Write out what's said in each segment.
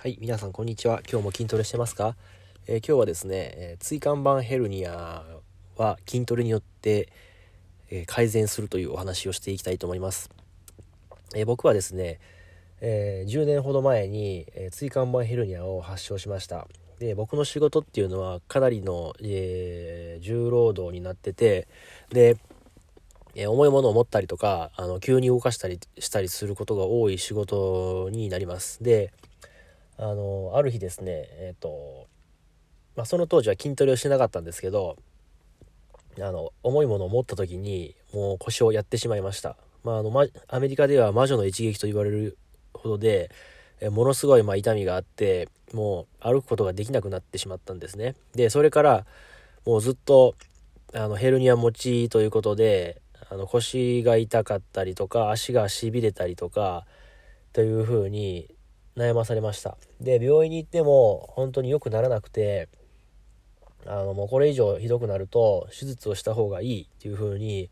はい、皆さんこんにちは。今日も筋トレしてますか、えー、今日はですね、えー、椎間板ヘルニアは筋トレによって、えー、改善するというお話をしていきたいと思います。え僕はですね、え10年ほど前に、え椎間板ヘルニアを発症しました。で、僕の仕事っていうのはかなりの、え重労働になってて、で、え重いものを持ったりとか、あの、急に動かしたりしたりすることが多い仕事になります。で、あのある日ですねえっ、ー、と、まあ、その当時は筋トレをしてなかったんですけどあの重いものを持った時にもう腰をやってしまいました、まあ、あのま、アメリカでは魔女の一撃と言われるほどでえものすごいま痛みがあってもう歩くことができなくなってしまったんですね。でそれからもうずっとあのヘルニア持ちということであの腰が痛かったりとか足がしびれたりとかというふうに悩まされました。で病院に行っても本当に良くならなくてあのもうこれ以上ひどくなると手術をした方がいいっていう風に、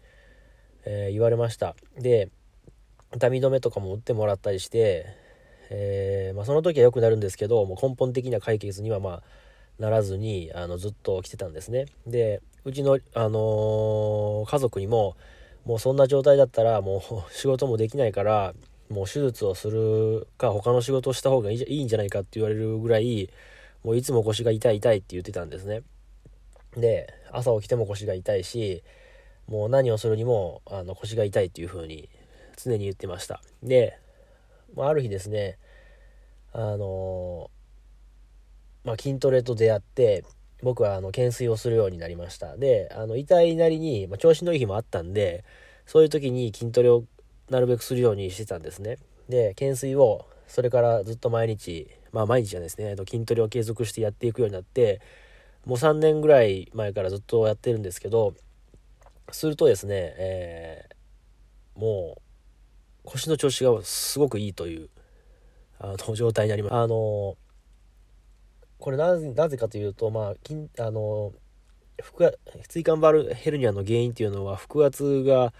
えー、言われました。で痛み止めとかも打ってもらったりして、えー、まあ、その時は良くなるんですけどもう根本的な解決にはまあならずにあのずっと来てたんですね。でうちの、あのー、家族にももうそんな状態だったらもう 仕事もできないからもう手術をするか他の仕事をした方がいいんじゃないかって言われるぐらいもういつも腰が痛い痛いって言ってたんですね。で朝起きても腰が痛いしもう何をするにもあの腰が痛いっていう風に常に言ってました。で、まあ、る日ですねあのまあ、筋トレと出会って僕はあの懸垂をするようになりました。であの痛いなりに、まあ、調子のいい日もあったんでそういう時に筋トレをなるべくするようにしてたんですね。で、懸垂をそれからずっと毎日、まあ毎日はですね、筋トレを継続してやっていくようになって、もう3年ぐらい前からずっとやってるんですけど、するとですね、えー、もう腰の調子がすごくいいというあの状態になります。あのこれなぜなぜかというと、まあ、筋あの腹椎間板ヘルニアの原因っていうのは腹圧が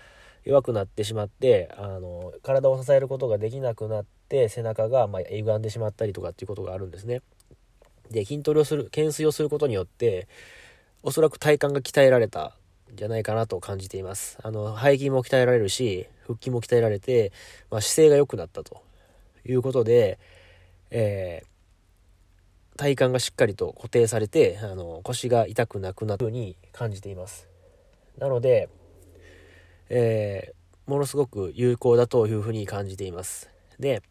弱くなってしまってあの体を支えることができなくなって背中がまあ歪んでしまったりとかっていうことがあるんですね。で筋トレをする懸垂をすることによっておそらく体幹が鍛えられたんじゃないかなと感じています。あの背筋も鍛えられるし腹筋も鍛えられて、まあ、姿勢が良くなったということで、えー、体幹がしっかりと固定されてあの腰が痛くなくなったように感じています。なのでえー、ものすごく有効だというふうに感じています。で、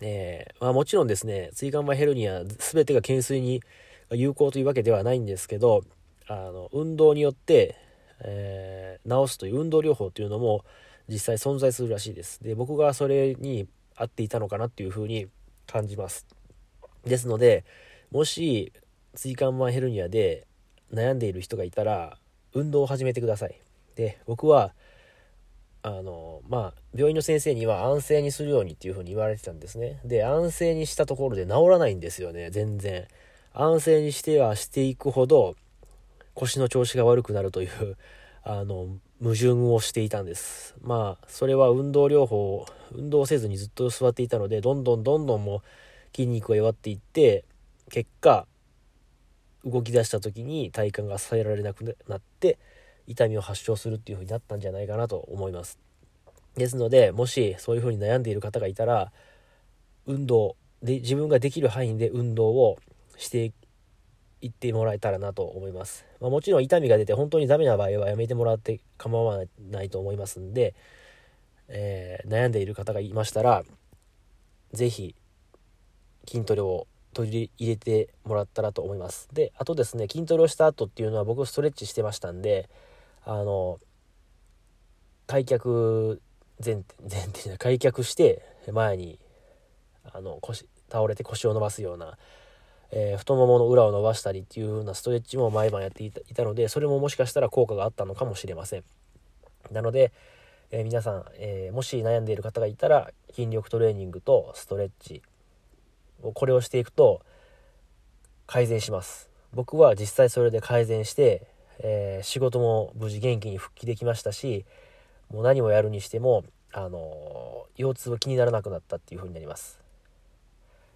えー、まあ、もちろんですね、椎間板ヘルニア全てが懸垂に有効というわけではないんですけど、あの運動によって、えー、治すという運動療法というのも実際存在するらしいです。で、僕がそれに合っていたのかなっていうふうに感じます。ですので、もし椎間板ヘルニアで悩んでいる人がいたら、運動を始めてください。で、僕はあのまあ病院の先生には安静にするようにっていう風に言われてたんですね。で安静にしたところで治らないんですよね全然。安静にしてはしていくほど腰の調子が悪くなるというあの矛盾をしていたんです。まあそれは運動療法運動せずにずっと座っていたのでどんどんどんどんもう筋肉が弱っていって結果動き出した時に体幹が支えられなくなって痛みを発症するっていう風になったんじゃないかなと思います。ですので、もしそういう風に悩んでいる方がいたら、運動で、自分ができる範囲で運動をしていってもらえたらなと思います。まあ、もちろん痛みが出て本当にダメな場合はやめてもらって構わないと思いますんで、えー、悩んでいる方がいましたら、是非筋トレを取り入れてもらったらと思います。で、あとですね、筋トレをした後っていうのは僕ストレッチしてましたんで、あの開脚前前提な開脚して前にあの腰倒れて腰を伸ばすような、えー、太ももの裏を伸ばしたりっていう風なストレッチも毎晩やっていたのでそれももしかしたら効果があったのかもしれません。なので、えー、皆さん、えー、もし悩んでいる方がいたら筋力トレーニングとストレッチをこれをしていくと改善します。僕は実際それで改善してえー、仕事も無事元気に復帰できましたしもう何をやるにしても、あの腰痛は気にならなくなったっていう風になります。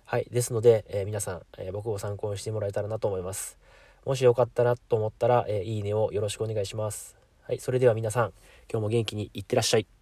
はいですので、えー、皆さん、え、僕を参考にしてもらえたらなと思います。もしよかったなと思ったら、えいいねをよろしくお願いします。はいそれでは皆さん今日も元気にいってらっしゃい。